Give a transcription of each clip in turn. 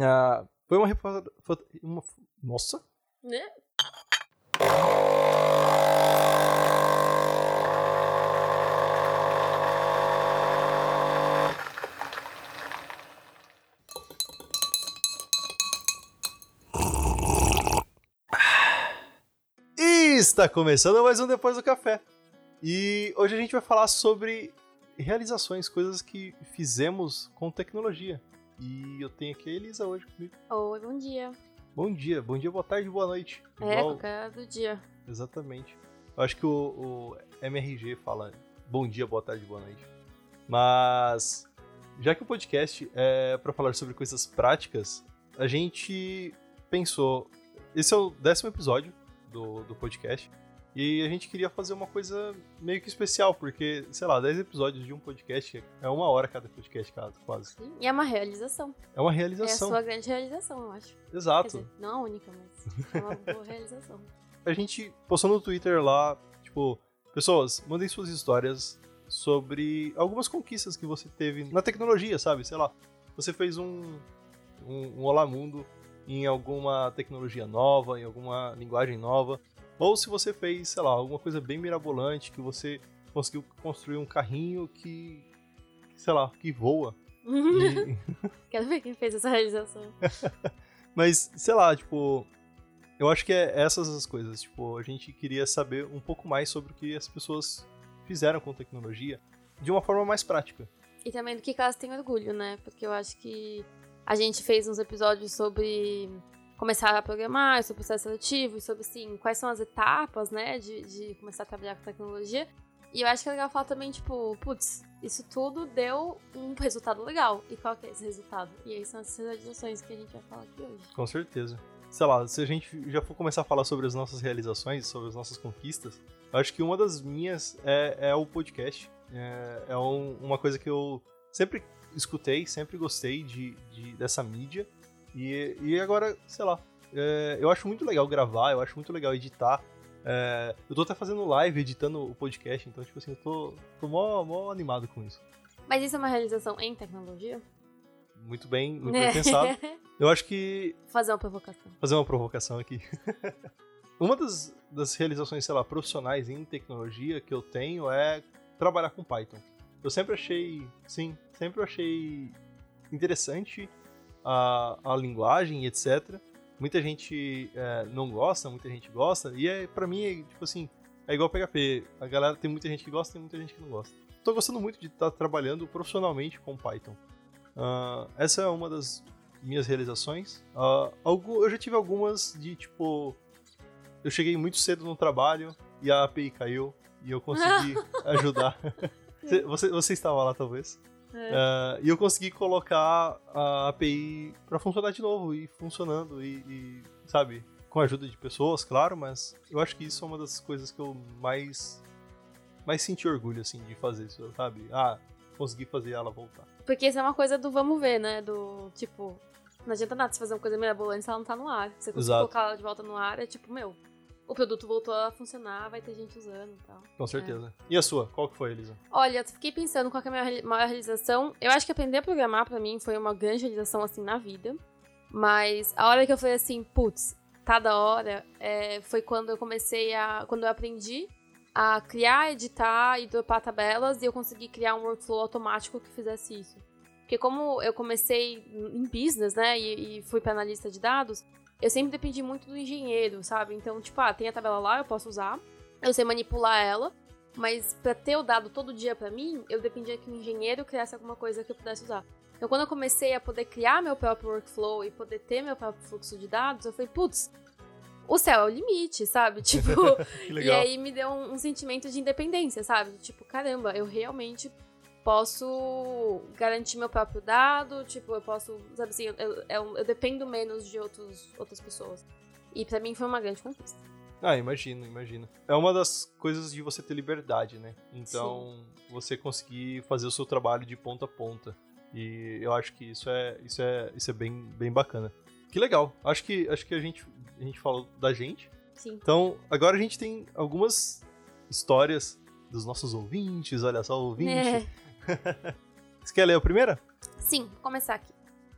Ah, foi uma, uma. Nossa! Né? Está começando mais um Depois do Café. E hoje a gente vai falar sobre realizações, coisas que fizemos com tecnologia. E eu tenho aqui a Elisa hoje comigo. Oi, bom dia. Bom dia, bom dia, boa tarde, boa noite. É, Igual... qualquer do dia. Exatamente. Eu acho que o, o MRG fala bom dia, boa tarde, boa noite. Mas, já que o podcast é para falar sobre coisas práticas, a gente pensou. Esse é o décimo episódio do, do podcast. E a gente queria fazer uma coisa meio que especial, porque, sei lá, 10 episódios de um podcast é uma hora cada podcast, quase. Sim, e é uma realização. É uma realização. É a sua grande realização, eu acho. Exato. Dizer, não a única, mas é uma boa realização. A gente postou no Twitter lá, tipo, pessoas, mandem suas histórias sobre algumas conquistas que você teve na tecnologia, sabe? Sei lá, você fez um, um, um Olá Mundo em alguma tecnologia nova, em alguma linguagem nova, ou se você fez, sei lá, alguma coisa bem mirabolante, que você conseguiu construir um carrinho que, sei lá, que voa. e... Quero ver quem fez essa realização. Mas, sei lá, tipo, eu acho que é essas as coisas. Tipo, a gente queria saber um pouco mais sobre o que as pessoas fizeram com tecnologia de uma forma mais prática. E também do que elas têm orgulho, né? Porque eu acho que a gente fez uns episódios sobre começar a programar, sobre o processo seletivo, sobre assim, quais são as etapas, né, de, de começar a trabalhar com tecnologia. E eu acho que é legal falar também, tipo, putz, isso tudo deu um resultado legal. E qual que é esse resultado? E aí são essas realizações que a gente vai falar aqui hoje. Com certeza. Sei lá, se a gente já for começar a falar sobre as nossas realizações, sobre as nossas conquistas, eu acho que uma das minhas é, é o podcast. É, é um, uma coisa que eu sempre escutei, sempre gostei de, de dessa mídia. E, e agora, sei lá, é, eu acho muito legal gravar, eu acho muito legal editar. É, eu tô até fazendo live, editando o podcast, então, tipo assim, eu tô, tô mó, mó animado com isso. Mas isso é uma realização em tecnologia? Muito bem, muito bem pensado. Eu acho que. Fazer uma provocação. Fazer uma provocação aqui. uma das, das realizações, sei lá, profissionais em tecnologia que eu tenho é trabalhar com Python. Eu sempre achei, sim, sempre achei interessante a, a linguagem, etc. Muita gente é, não gosta, muita gente gosta, e é, pra mim, é, tipo assim, é igual PHP. A galera tem muita gente que gosta, tem muita gente que não gosta. Tô gostando muito de estar tá trabalhando profissionalmente com Python. Uh, essa é uma das minhas realizações. Uh, eu já tive algumas de tipo. Eu cheguei muito cedo no trabalho e a API caiu e eu consegui ajudar. Você, você estava lá, talvez. É. Uh, e eu consegui colocar a API para funcionar de novo e funcionando e, e, sabe, com a ajuda de pessoas, claro, mas eu acho que isso é uma das coisas que eu mais mais senti orgulho assim de fazer, sabe? Ah, consegui fazer ela voltar. Porque isso é uma coisa do vamos ver, né? Do tipo, não adianta nada você fazer uma coisa mirabolante se ela não tá no ar. Você conseguir colocar ela de volta no ar, é tipo, meu, o produto voltou a funcionar, vai ter gente usando e tal. Com certeza. É. E a sua? Qual que foi, Elisa? Olha, eu fiquei pensando qual que é a minha maior realização. Eu acho que aprender a programar para mim foi uma grande realização, assim, na vida. Mas a hora que eu falei assim, putz, tá da hora, é, foi quando eu comecei a... Quando eu aprendi a criar, editar e dropar tabelas e eu consegui criar um workflow automático que fizesse isso. Porque como eu comecei em business, né, e, e fui para analista de dados, eu sempre dependi muito do engenheiro, sabe? Então, tipo, ah, tem a tabela lá, eu posso usar, eu sei manipular ela, mas para ter o dado todo dia para mim, eu dependia que o engenheiro criasse alguma coisa que eu pudesse usar. Então, quando eu comecei a poder criar meu próprio workflow e poder ter meu próprio fluxo de dados, eu falei, putz, o céu é o limite, sabe? Tipo, e aí me deu um, um, sentimento de independência, sabe? Tipo, caramba, eu realmente posso garantir meu próprio dado, tipo, eu posso, sabe assim, eu, eu, eu dependo menos de outros, outras pessoas. E para mim foi uma grande conquista. Ah, imagino, imagino. É uma das coisas de você ter liberdade, né? Então, Sim. você conseguir fazer o seu trabalho de ponta a ponta. E eu acho que isso é, isso é, isso é bem, bem bacana. Que legal. Acho que, acho que a, gente, a gente falou da gente. Sim. Então, agora a gente tem algumas histórias dos nossos ouvintes. Olha só, ouvinte. É. Você quer ler a primeira? Sim, vou começar aqui.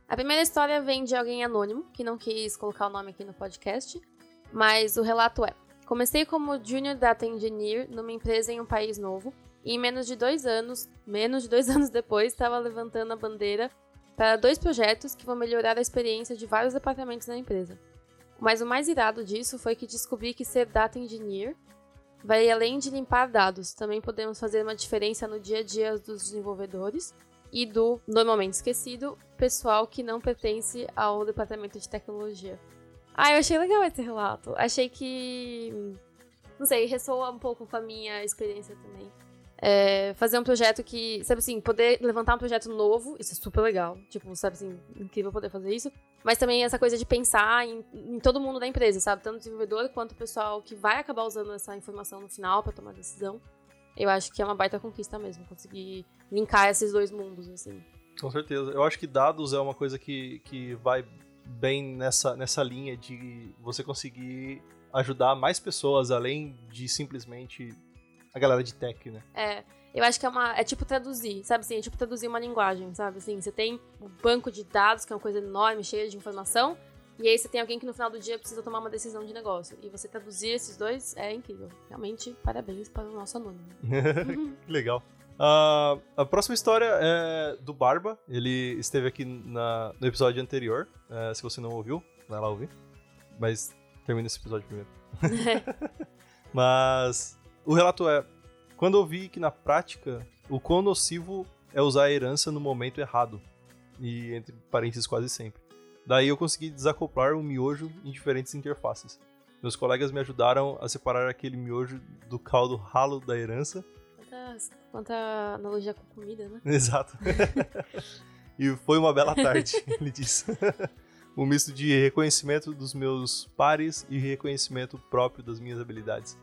A primeira história vem de alguém anônimo, que não quis colocar o nome aqui no podcast, mas o relato é: Comecei como Junior Data Engineer numa empresa em um país novo, e em menos de dois anos, menos de dois anos depois, estava levantando a bandeira para dois projetos que vão melhorar a experiência de vários departamentos da empresa. Mas o mais irado disso foi que descobri que ser Data Engineer vai além de limpar dados, também podemos fazer uma diferença no dia a dia dos desenvolvedores e do, normalmente esquecido, pessoal que não pertence ao departamento de tecnologia. Ah, eu achei legal esse relato. Achei que. Não sei, ressoa um pouco com a minha experiência também. É, fazer um projeto que, sabe assim, poder levantar um projeto novo, isso é super legal. Tipo, sabe assim, incrível poder fazer isso. Mas também essa coisa de pensar em, em todo mundo da empresa, sabe? Tanto o desenvolvedor quanto o pessoal que vai acabar usando essa informação no final para tomar decisão. Eu acho que é uma baita conquista mesmo, conseguir linkar esses dois mundos, assim. Com certeza. Eu acho que dados é uma coisa que, que vai bem nessa, nessa linha de você conseguir ajudar mais pessoas além de simplesmente a galera de tech, né? É. Eu acho que é uma. É tipo traduzir, sabe assim? É tipo traduzir uma linguagem, sabe? Assim, você tem um banco de dados, que é uma coisa enorme, cheia de informação, e aí você tem alguém que no final do dia precisa tomar uma decisão de negócio. E você traduzir esses dois é incrível. Realmente, parabéns para o nosso anônimo. que legal. Uh, a próxima história é do Barba. Ele esteve aqui na, no episódio anterior. Uh, se você não ouviu, vai lá ouvir. Mas termina esse episódio primeiro. Mas o relato é: quando eu vi que na prática o quão nocivo é usar a herança no momento errado. E entre parênteses, quase sempre. Daí eu consegui desacoplar o miojo em diferentes interfaces. Meus colegas me ajudaram a separar aquele miojo do caldo ralo da herança. Quanta, quanta analogia com comida, né? Exato. e foi uma bela tarde, ele disse. um misto de reconhecimento dos meus pares e reconhecimento próprio das minhas habilidades.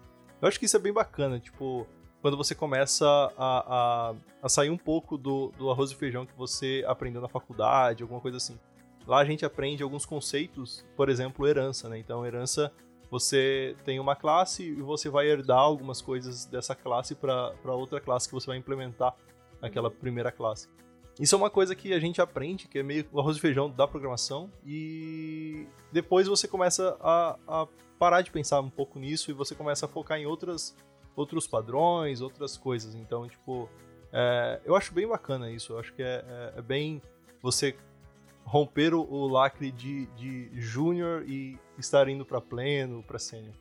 Eu acho que isso é bem bacana, tipo, quando você começa a, a, a sair um pouco do, do arroz e feijão que você aprendeu na faculdade, alguma coisa assim. Lá a gente aprende alguns conceitos, por exemplo, herança, né? Então, herança, você tem uma classe e você vai herdar algumas coisas dessa classe para outra classe que você vai implementar naquela primeira classe. Isso é uma coisa que a gente aprende, que é meio o arroz e feijão da programação, e depois você começa a, a parar de pensar um pouco nisso e você começa a focar em outras, outros padrões, outras coisas. Então, tipo, é, eu acho bem bacana isso. Eu acho que é, é, é bem você romper o, o lacre de, de júnior e estar indo para pleno, para sênior.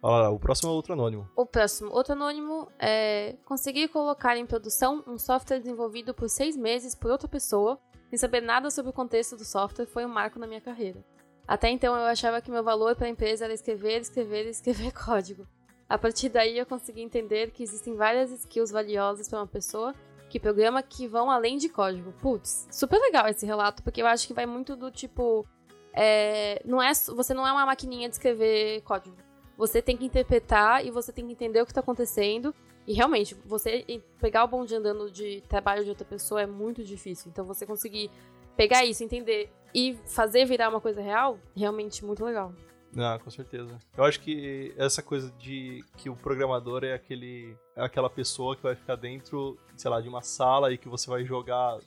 Olha lá, o próximo é outro anônimo. O próximo, outro anônimo é conseguir colocar em produção um software desenvolvido por seis meses por outra pessoa, sem saber nada sobre o contexto do software, foi um marco na minha carreira. Até então eu achava que meu valor para a empresa era escrever, escrever escrever código. A partir daí eu consegui entender que existem várias skills valiosas para uma pessoa que programa que vão além de código. Putz, super legal esse relato, porque eu acho que vai muito do tipo. É, não é, você não é uma maquininha de escrever código. Você tem que interpretar e você tem que entender o que está acontecendo. E realmente, você pegar o bonde andando de trabalho de outra pessoa é muito difícil. Então você conseguir pegar isso, entender e fazer virar uma coisa real, realmente muito legal. Ah, com certeza. Eu acho que essa coisa de que o programador é aquele é aquela pessoa que vai ficar dentro, sei lá, de uma sala e que você vai jogar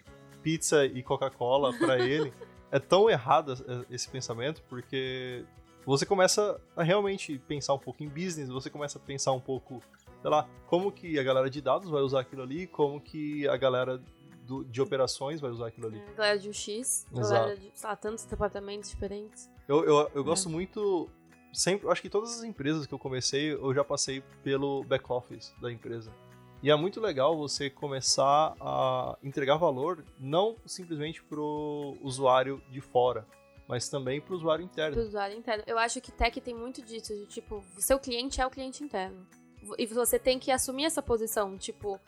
pizza e Coca-Cola para ele. é tão errado esse pensamento porque você começa a realmente pensar um pouco em business, você começa a pensar um pouco, sei lá, como que a galera de dados vai usar aquilo ali, como que a galera do, de operações vai usar aquilo ali. É, galera de UX, galera de sei lá, tantos departamentos diferentes. Eu, eu, eu gosto é. muito. Sempre, acho que todas as empresas que eu comecei, eu já passei pelo back office da empresa. E é muito legal você começar a entregar valor não simplesmente pro usuário de fora, mas também pro usuário interno. Pro usuário interno. Eu acho que tech tem muito disso, de tipo, seu cliente é o cliente interno. E você tem que assumir essa posição, tipo,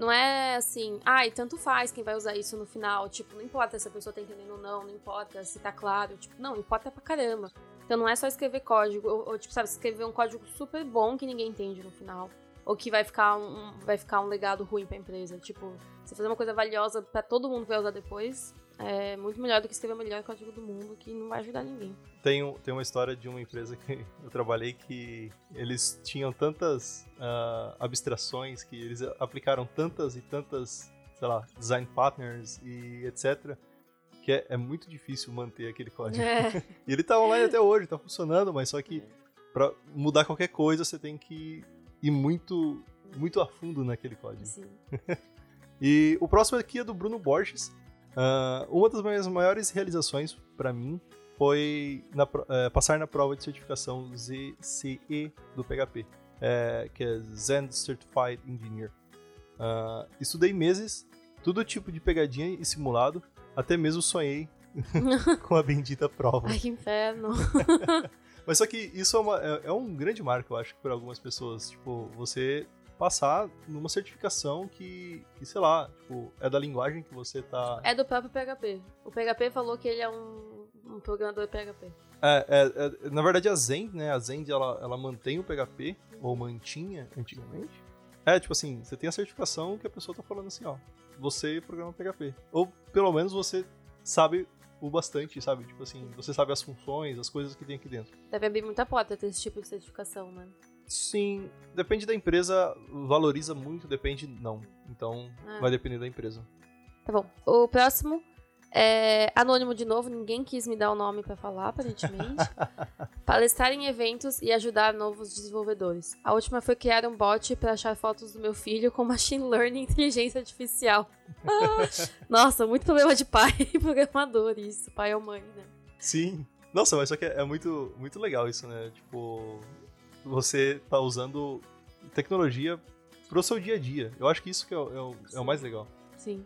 não é assim, ai, tanto faz quem vai usar isso no final. Tipo, não importa se a pessoa tá entendendo ou não, não importa se tá claro. Tipo, não, importa pra caramba. Então não é só escrever código, ou, ou tipo, sabe, escrever um código super bom que ninguém entende no final. Ou que vai ficar um, vai ficar um legado ruim pra empresa. Tipo, você fazer uma coisa valiosa para todo mundo que vai usar depois, é muito melhor do que escrever o melhor código do mundo, que não vai ajudar ninguém. Tem, tem uma história de uma empresa que eu trabalhei que eles tinham tantas uh, abstrações, que eles aplicaram tantas e tantas sei lá, design partners e etc. Que é, é muito difícil manter aquele código. É. e ele tá online até hoje, tá funcionando, mas só que para mudar qualquer coisa você tem que ir muito, muito a fundo naquele código. Sim. e o próximo aqui é do Bruno Borges. Uh, uma das minhas maiores realizações para mim foi na, uh, passar na prova de certificação ZCE do PHP, é, que é Zen Certified Engineer. Uh, estudei meses, todo tipo de pegadinha e simulado, até mesmo sonhei com a bendita prova. Ai, que inferno. Mas só que isso é, uma, é, é, um grande marco, eu acho, para algumas pessoas. Tipo, você passar numa certificação que, que, sei lá, tipo, é da linguagem que você tá. É do próprio PHP. O PHP falou que ele é um, um programador PHP. É, é, é, na verdade a Zend, né? A Zend ela, ela mantém o PHP, ou mantinha antigamente. É, tipo assim, você tem a certificação que a pessoa tá falando assim, ó, você programa PHP. Ou pelo menos você sabe o bastante, sabe? Tipo assim, você sabe as funções, as coisas que tem aqui dentro. Deve abrir muita porta ter esse tipo de certificação, né? Sim, depende da empresa, valoriza muito, depende não. Então, ah. vai depender da empresa. Tá bom. O próximo é anônimo de novo, ninguém quis me dar o nome para falar, aparentemente. Palestrar em eventos e ajudar novos desenvolvedores. A última foi criar um bot para achar fotos do meu filho com machine learning e inteligência artificial. Nossa, muito problema de pai e programador isso, pai ou mãe, né? Sim. Nossa, mas só que é muito, muito legal isso, né? Tipo, você tá usando tecnologia pro seu dia a dia. Eu acho que isso que é, é, o, é o mais legal. Sim.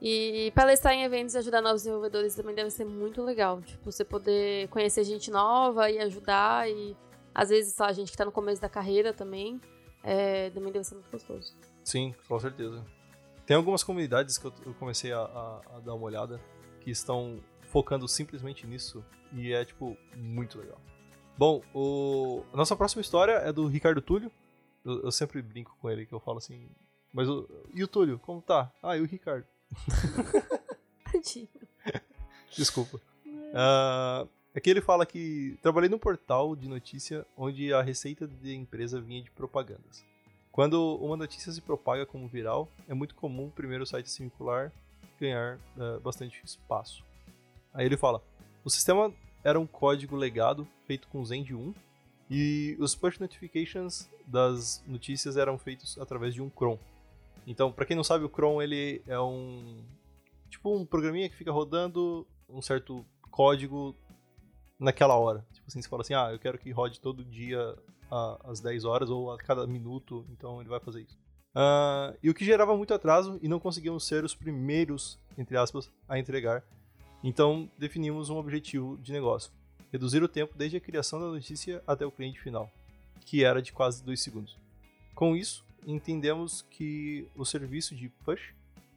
E palestrar em eventos e ajudar novos desenvolvedores também deve ser muito legal. Tipo, você poder conhecer gente nova e ajudar. E às vezes, só a gente que tá no começo da carreira também. É, também deve ser muito gostoso. Sim, com certeza. Tem algumas comunidades que eu comecei a, a, a dar uma olhada que estão focando simplesmente nisso. E é, tipo, muito legal. Bom, o... a nossa próxima história é do Ricardo Túlio. Eu, eu sempre brinco com ele, que eu falo assim. Mas o... E o Túlio, como tá? Ah, e o Ricardo? Tadinho. Desculpa. Uh, aqui ele fala que trabalhei num portal de notícia onde a receita da empresa vinha de propagandas. Quando uma notícia se propaga como viral, é muito comum o primeiro site circular ganhar uh, bastante espaço. Aí ele fala: o sistema era um código legado feito com Zend 1 e os push notifications das notícias eram feitos através de um cron. Então, para quem não sabe, o Chrome ele é um tipo um programinha que fica rodando um certo código naquela hora. Tipo assim, você fala assim: "Ah, eu quero que rode todo dia às 10 horas ou a cada minuto", então ele vai fazer isso. Uh, e o que gerava muito atraso e não conseguíamos ser os primeiros, entre aspas, a entregar. Então definimos um objetivo de negócio: reduzir o tempo desde a criação da notícia até o cliente final, que era de quase 2 segundos. Com isso, entendemos que o serviço de push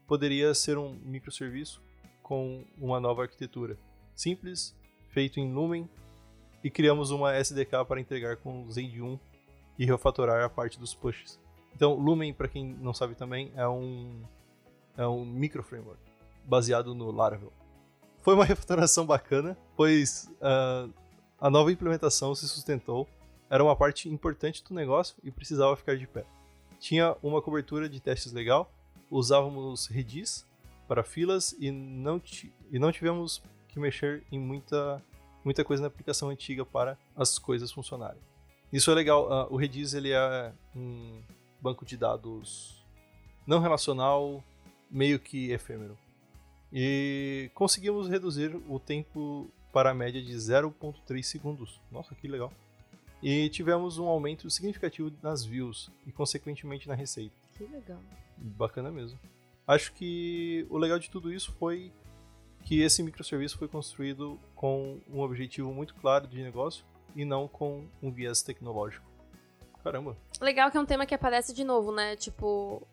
poderia ser um microserviço com uma nova arquitetura simples, feito em Lumen, e criamos uma SDK para entregar com Zend 1 e refatorar a parte dos pushes. Então, Lumen, para quem não sabe também, é um é um microframework baseado no Laravel. Foi uma refatoração bacana, pois uh, a nova implementação se sustentou, era uma parte importante do negócio e precisava ficar de pé tinha uma cobertura de testes legal, usávamos Redis para filas e não, e não tivemos que mexer em muita, muita coisa na aplicação antiga para as coisas funcionarem. Isso é legal, uh, o Redis ele é um banco de dados não relacional, meio que efêmero. E conseguimos reduzir o tempo para a média de 0.3 segundos. Nossa, que legal. E tivemos um aumento significativo nas views e, consequentemente, na receita. Que legal. Bacana mesmo. Acho que o legal de tudo isso foi que esse microserviço foi construído com um objetivo muito claro de negócio e não com um viés tecnológico. Caramba. Legal que é um tema que aparece de novo, né? Tipo,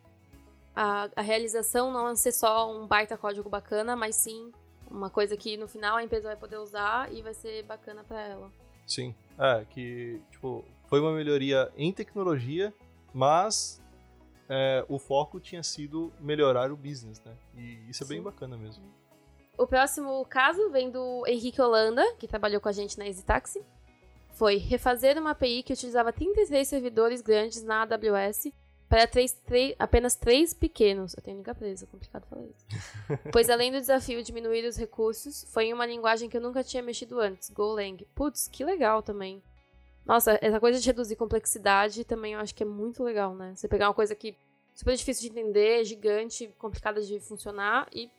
a, a realização não é ser só um baita código bacana, mas sim uma coisa que no final a empresa vai poder usar e vai ser bacana para ela. Sim. É, que, tipo, foi uma melhoria em tecnologia, mas é, o foco tinha sido melhorar o business, né? E isso é Sim. bem bacana mesmo. O próximo caso vem do Henrique Holanda, que trabalhou com a gente na EasyTaxi. Foi refazer uma API que utilizava 33 servidores grandes na AWS para três, três, apenas três pequenos. Eu tenho língua presa, é complicado falar isso. pois além do desafio de diminuir os recursos, foi em uma linguagem que eu nunca tinha mexido antes, Golang. Putz, que legal também. Nossa, essa coisa de reduzir complexidade também eu acho que é muito legal, né? Você pegar uma coisa que super difícil de entender, gigante, complicada de funcionar e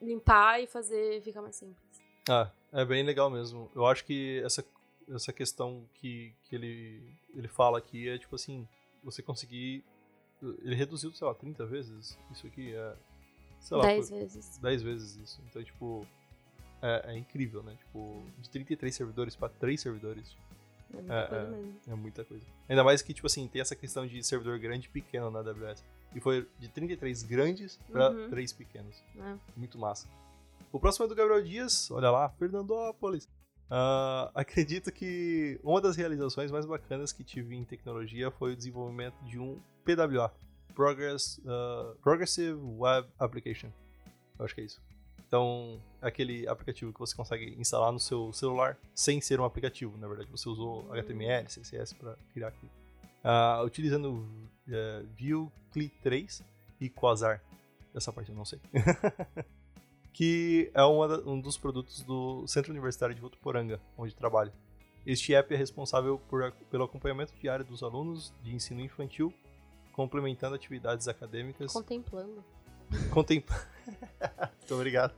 limpar e fazer ficar mais simples. Ah, é bem legal mesmo. Eu acho que essa, essa questão que, que ele, ele fala aqui é tipo assim, você conseguir ele reduziu, sei lá, 30 vezes isso aqui. É, sei lá. 10 vezes. 10 vezes isso. Então, tipo, é, é, incrível, né? Tipo, de 33 servidores para 3 servidores. É muita, é, coisa mesmo. é muita coisa. Ainda mais que, tipo assim, tem essa questão de servidor grande e pequeno na AWS. E foi de 33 grandes para uhum. 3 pequenos. É. Muito massa. O próximo é do Gabriel Dias, olha lá, Fernandópolis. Uh, acredito que uma das realizações mais bacanas que tive em tecnologia foi o desenvolvimento de um PWA, Progress, uh, Progressive Web Application. Eu acho que é isso. Então, é aquele aplicativo que você consegue instalar no seu celular sem ser um aplicativo, na verdade. Você usou HTML, CSS para criar aquilo. Uh, utilizando uh, Vue, Cli 3 e Quasar. Essa parte eu não sei. que é uma, um dos produtos do Centro Universitário de Votuporanga, onde trabalho. Este app é responsável por, pelo acompanhamento diário dos alunos de ensino infantil, complementando atividades acadêmicas. Contemplando. Contempla... Muito obrigado.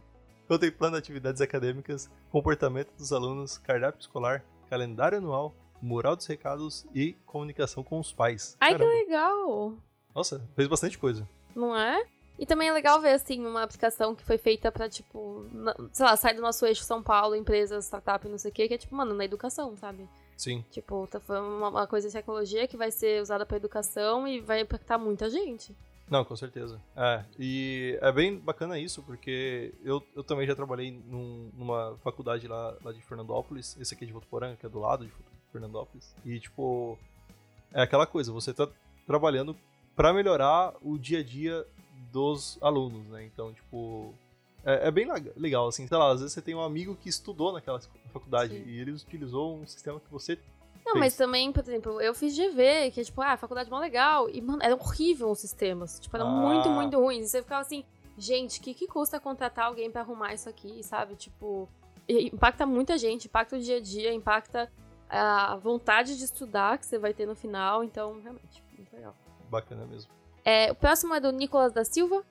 Contemplando atividades acadêmicas, comportamento dos alunos, cardápio escolar, calendário anual, mural dos recados e comunicação com os pais. Ai, Caramba. que legal! Nossa, fez bastante coisa. Não é? E também é legal ver, assim, uma aplicação que foi feita pra, tipo, na, sei lá, sair do nosso eixo São Paulo, empresas, startup, não sei o quê, que é, tipo, mano, na educação, sabe? Sim. Tipo, tá uma, uma coisa de tecnologia que vai ser usada pra educação e vai impactar muita gente. Não, com certeza. É, e é bem bacana isso, porque eu, eu também já trabalhei num, numa faculdade lá, lá de Fernandópolis, esse aqui é de Votuporanga, que é do lado de Fernandópolis, e, tipo, é aquela coisa, você tá trabalhando para melhorar o dia a dia dos alunos, né? Então, tipo, é, é, bem legal, assim, sei lá, às vezes você tem um amigo que estudou naquela faculdade Sim. e ele utilizou um sistema que você não, mas também, por exemplo, eu fiz GV, que é tipo, ah, faculdade mó legal. E, mano, era horrível os sistemas. Tipo, eram ah. muito, muito ruins. E você ficava assim, gente, o que, que custa contratar alguém para arrumar isso aqui, sabe? Tipo, impacta muita gente, impacta o dia a dia, impacta a vontade de estudar que você vai ter no final. Então, realmente, muito legal. Bacana mesmo. É, o próximo é do Nicolas da Silva,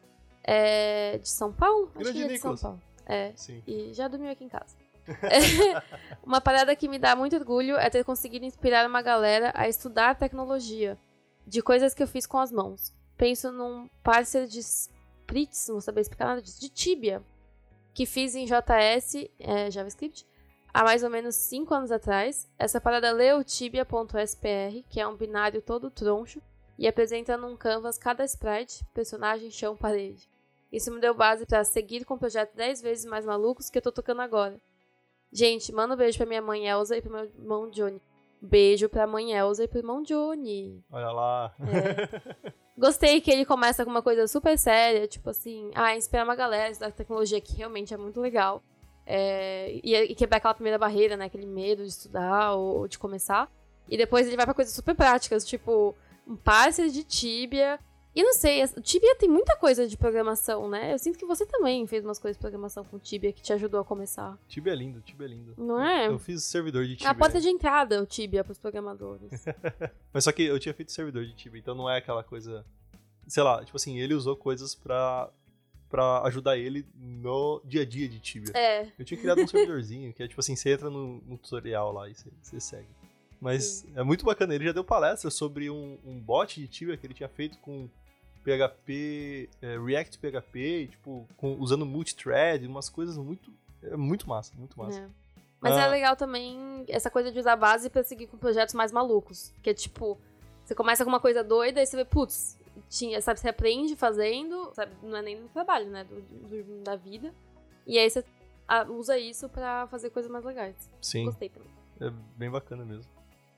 é, de São Paulo? Grande Acho que é de Nicolas. São Paulo. É, Sim. e já dormiu aqui em casa. uma parada que me dá muito orgulho é ter conseguido inspirar uma galera a estudar tecnologia, de coisas que eu fiz com as mãos. Penso num parceiro de Spritz, não vou saber explicar nada disso, de Tibia, que fiz em JS, é, JavaScript, há mais ou menos 5 anos atrás. Essa parada leu tibia.spr, que é um binário todo troncho, e apresenta num canvas cada sprite, personagem, chão, parede. Isso me deu base para seguir com projetos 10 vezes mais malucos que eu tô tocando agora. Gente, manda um beijo pra minha mãe Elza e pro meu irmão Johnny. Beijo pra mãe Elza e pro irmão Johnny. Olha lá. É. Gostei que ele começa com uma coisa super séria, tipo assim, ah, inspirar uma galera da tecnologia que realmente é muito legal. É, e, e quebrar aquela primeira barreira, né? Aquele medo de estudar ou, ou de começar. E depois ele vai para coisas super práticas, tipo, um parser de Tibia. E não sei, o Tibia tem muita coisa de programação, né? Eu sinto que você também fez umas coisas de programação com Tibia que te ajudou a começar. Tibia é lindo, Tibia é lindo. Não é? Eu fiz servidor de Tibia. A porta de entrada, o Tibia, pros programadores. Mas só que eu tinha feito servidor de Tibia, então não é aquela coisa. Sei lá, tipo assim, ele usou coisas pra, pra ajudar ele no dia a dia de Tibia. É. Eu tinha criado um servidorzinho, que é tipo assim, você entra no, no tutorial lá e você, você segue. Mas é muito bacana. Ele já deu palestra sobre um, um bot de Tibia que ele tinha feito com PHP, é, React PHP, tipo, com, usando multithread, umas coisas muito. É muito massa, muito massa. É. Mas é ah. é legal também essa coisa de usar base pra seguir com projetos mais malucos. Que é tipo, você começa com uma coisa doida e você vê, putz, tinha, sabe, você aprende fazendo, sabe, não é nem no trabalho, né, do, do da vida. E aí você usa isso para fazer coisas mais legais. Sim. Gostei também. É bem bacana mesmo.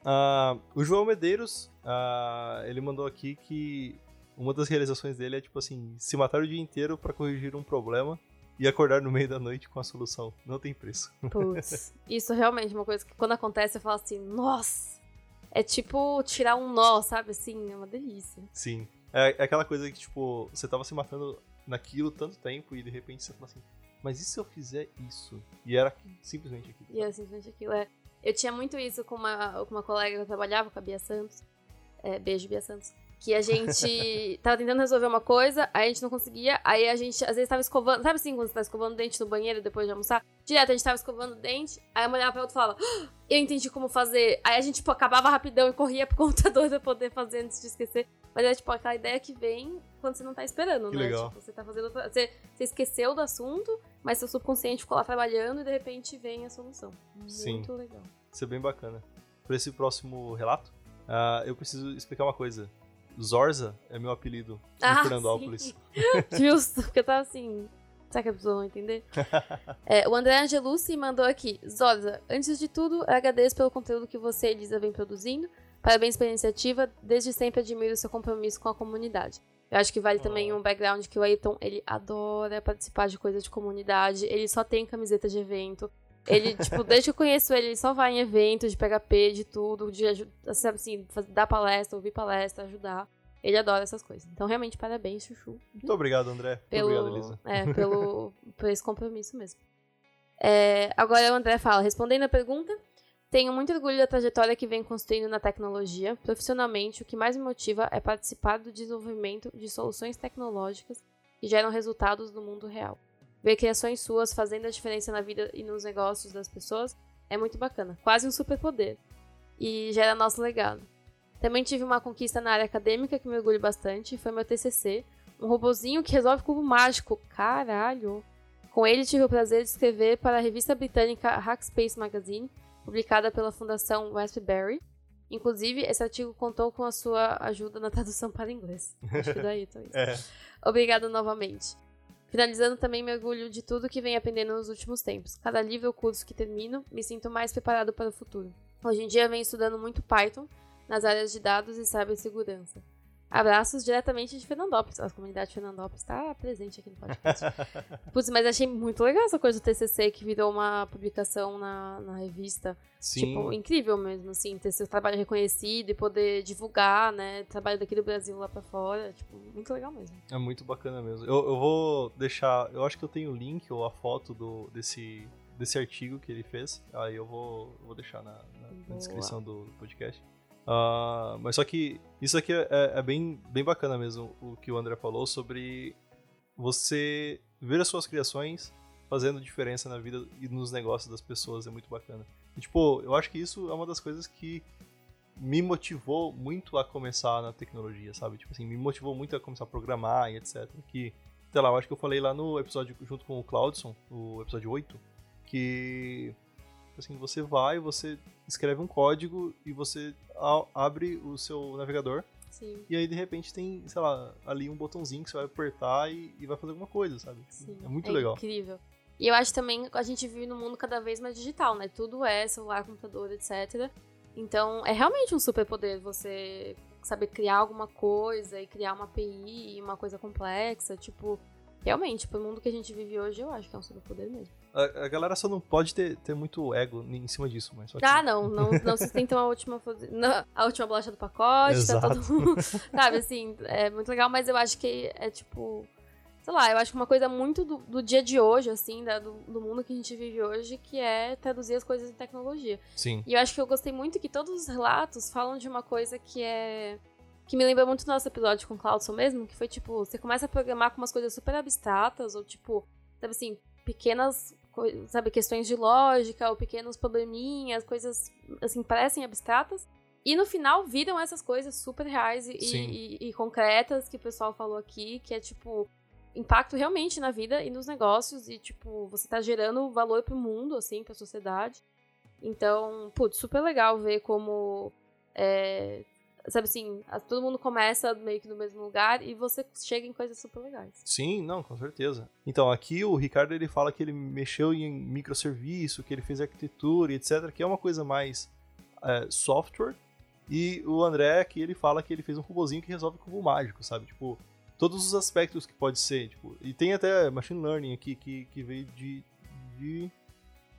Uh, o João Medeiros, uh, ele mandou aqui que uma das realizações dele é tipo assim, se matar o dia inteiro para corrigir um problema e acordar no meio da noite com a solução. Não tem preço. Putz, isso realmente é uma coisa que quando acontece eu falo assim, nossa, é tipo tirar um nó, sabe? Assim, é uma delícia. Sim. É, é aquela coisa que, tipo, você tava se matando naquilo tanto tempo e de repente você fala assim, mas e se eu fizer isso? E era simplesmente aquilo. E era simplesmente aquilo, é. Eu tinha muito isso com uma, com uma colega que eu trabalhava, com a Bia Santos. É, beijo, Bia Santos. Que a gente tava tentando resolver uma coisa, aí a gente não conseguia, aí a gente às vezes tava escovando. Sabe assim, quando você tá escovando o dente no banheiro depois de almoçar? Direto, a gente tava escovando o dente, aí a mulher pra outra falava, ah, eu entendi como fazer. Aí a gente, tipo, acabava rapidão e corria pro computador pra poder fazer antes de esquecer. Mas é tipo aquela ideia que vem quando você não tá esperando, Que né? legal. Tipo, você tá fazendo. outra- Você, você esqueceu do assunto, mas seu subconsciente ficou lá trabalhando e de repente vem a solução. Sim. Muito legal. Isso é bem bacana. Para esse próximo relato, ah, eu preciso explicar uma coisa. Zorza é meu apelido em Ah, Fernandópolis. sim. Justo, porque eu tava assim. Será que as pessoas vão entender? É, o André Angelucci mandou aqui. Zosa, antes de tudo, agradeço pelo conteúdo que você e Elisa vem produzindo. Parabéns pela iniciativa. Desde sempre admiro o seu compromisso com a comunidade. Eu acho que vale também Oh. um background que o Ayrton, ele adora participar de coisas de comunidade. Ele só tem camiseta de evento. Ele, tipo, desde que eu conheço ele, ele só vai em eventos de PHP, de tudo, de assim, faz- dar palestra, ouvir palestra, ajudar. Ele adora essas coisas. Então, realmente, parabéns, Chuchu. Muito obrigado, André. Muito Pelo, obrigado, Elisa. É, pelo, por esse compromisso mesmo. É, agora o André fala, respondendo a pergunta, tenho muito orgulho da trajetória que vem construindo na tecnologia. Profissionalmente, o que mais me motiva é participar do desenvolvimento de soluções tecnológicas que geram resultados no mundo real. Ver criações suas fazendo a diferença na vida e nos negócios das pessoas é muito bacana. Quase um superpoder. E gera nosso legado. Também tive uma conquista na área acadêmica que me orgulho bastante. Foi meu TCC, um robozinho que resolve cubo mágico. Caralho! Com ele tive o prazer de escrever para a revista britânica Hackspace Magazine, publicada pela Fundação Raspberry. Inclusive, esse artigo contou com a sua ajuda na tradução para inglês. Acho que daí, isso. É, Obrigada novamente. Finalizando também me orgulho de tudo que venho aprendendo nos últimos tempos. Cada livro ou curso que termino, me sinto mais preparado para o futuro. Hoje em dia venho estudando muito Python nas áreas de dados e cibersegurança. Abraços diretamente de Fernandópolis. A comunidade de Fernandópolis está presente aqui no podcast. Putz, mas achei muito legal essa coisa do TCC que virou uma publicação na, na revista. sim. Tipo, incrível mesmo, assim, ter seu trabalho reconhecido e poder divulgar, né, trabalho daqui do Brasil lá pra fora. Tipo, muito legal mesmo. É muito bacana mesmo. Eu, eu vou deixar. Eu acho que eu tenho o link ou a foto do, desse, desse artigo que ele fez. Aí eu vou, vou deixar na, na- na descrição do podcast. Ah, mas só que isso aqui é, é- é bem, bem bacana mesmo, o que o André falou sobre você ver as suas criações fazendo diferença na vida e nos negócios das pessoas. É muito bacana. E, tipo, eu acho que isso é uma das coisas que me motivou muito a começar na tecnologia, sabe? Tipo assim, me motivou muito a começar a programar e etc. Que, sei lá, eu acho que eu falei lá no episódio junto com o Claudson, o episódio 8, que assim, você vai, você escreve um código e você abre o seu navegador Sim. e aí de repente tem, sei lá, ali um botãozinho que você vai apertar e, e vai fazer alguma coisa, sabe? Sim, É muito legal. incrível. E eu acho também que a gente vive num mundo cada vez mais digital, né? Tudo é celular, computador, etc. Então, é realmente um superpoder você saber criar alguma coisa e criar uma API e uma coisa complexa. Tipo, realmente, pro mundo que a gente vive hoje, eu acho que é um superpoder mesmo. A, a galera só não pode ter, ter muito ego em cima disso, mas só que... Ah, não, não, não se tentam a última, não, a última bolacha do pacote, Exato. tá todo mundo. Sabe, assim, é muito legal, mas eu acho que é tipo. Sei lá, eu acho que uma coisa muito do, do dia de hoje, assim, da- do, do mundo que a gente vive hoje, que é traduzir as coisas em tecnologia. Sim. E eu acho que eu gostei muito que todos os relatos falam de uma coisa que é. que me lembra muito do nosso episódio com o Claudson mesmo, que foi tipo, você começa a programar com umas coisas super abstratas, ou tipo, sabe assim, pequenas, sabe, questões de lógica, ou pequenos probleminhas, coisas assim, parecem abstratas. E no final viram essas coisas super reais e, e- e- e concretas que o pessoal falou aqui, que é tipo. Impacto realmente na vida e nos negócios, e tipo, você tá gerando valor pro mundo, assim, pra sociedade. Então, putz, super legal ver como. é, sabe assim, todo mundo começa meio que no mesmo lugar e você chega em coisas super legais. Sim, não, com certeza. Então, aqui o Ricardo ele fala que ele mexeu em microserviço, que ele fez arquitetura etc, que é uma coisa mais é, software. E o André aqui ele fala que ele fez um robozinho que resolve cubo mágico, sabe? Tipo, todos os aspectos que pode ser, tipo, e tem até machine learning aqui que, que veio de de,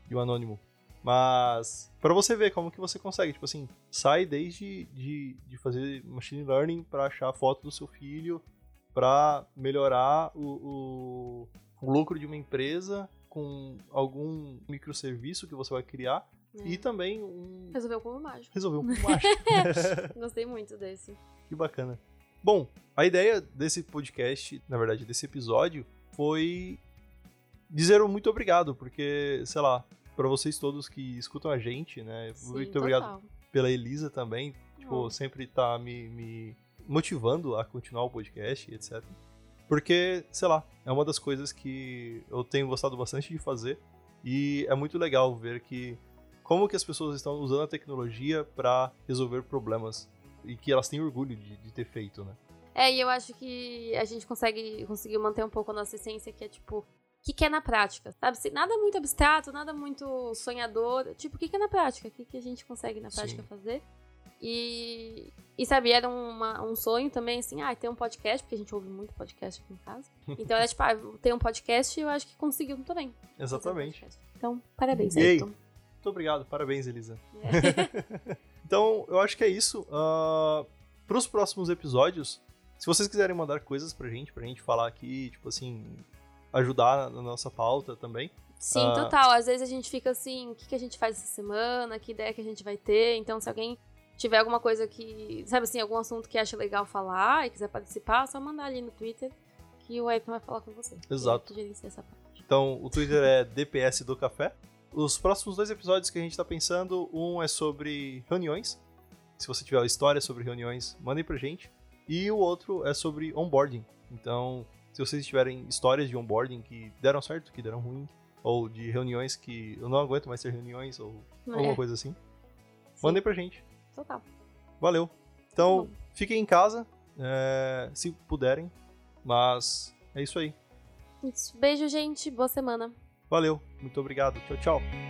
de um anônimo. Mas para você ver como que você consegue, tipo assim, sai desde de, de fazer machine learning para achar a foto do seu filho, para melhorar o, o, o, lucro de uma empresa com algum microserviço que você vai criar. É. E também um. Resolveu o cubo mágico. Resolveu o cubo mágico. Gostei muito desse. Que bacana. Bom, a ideia desse podcast, na verdade, desse episódio, foi dizer um muito obrigado, porque, sei lá, para vocês todos que escutam a gente, né? Sim, muito total. obrigado pela Elisa também, tipo, Oh. sempre tá me, me motivando a continuar o podcast, etc. Porque, sei lá, é uma das coisas que eu tenho gostado bastante de fazer e é muito legal ver que como que as pessoas estão usando a tecnologia para resolver problemas e que elas têm orgulho de, de ter feito, né? É, e eu acho que a gente consegue conseguiu manter um pouco a nossa essência, que é tipo, o que, que é na prática? Sabe? Assim, Nada muito abstrato, nada muito sonhador. Tipo, o que, que é na prática? O que, que a gente consegue na prática Sim. fazer? E, e sabe, era uma- um sonho também, assim, ah, ter um podcast, porque a gente ouve muito podcast aqui em casa. Então era tipo, ah, ter um podcast e eu acho que conseguiu também. um Exatamente. podcast. Então, parabéns, E? Ayrton. Muito obrigado, parabéns, Elisa. É. Então, eu acho que é isso. para os próximos episódios, se vocês quiserem mandar coisas pra gente, pra gente falar aqui, tipo assim, ajudar na nossa pauta também. Sim, Ah. total. Às vezes a gente fica assim, o que, que a gente faz essa semana, que ideia que a gente vai ter. Então, se alguém tiver alguma coisa que, sabe assim, algum assunto que acha legal falar e quiser participar, é só mandar ali no Twitter que o Ayrton vai falar com você. Exato. Então, o Twitter é DPS do Café. Os próximos dois episódios que a gente tá pensando, um é sobre reuniões. Se você tiver história sobre reuniões, mandem pra gente. E o outro é sobre onboarding. Então, vocês tiverem histórias de onboarding que deram certo, que deram ruim, ou de reuniões que eu não aguento mais ter reuniões, ou alguma É, coisa assim, sim, mandem pra gente. Total. Valeu. Então, Tá bom. fiquem em casa, é, se puderem. Mas é isso aí. Isso. Beijo, gente. Boa semana. Valeu. Muito obrigado. Tchau, tchau.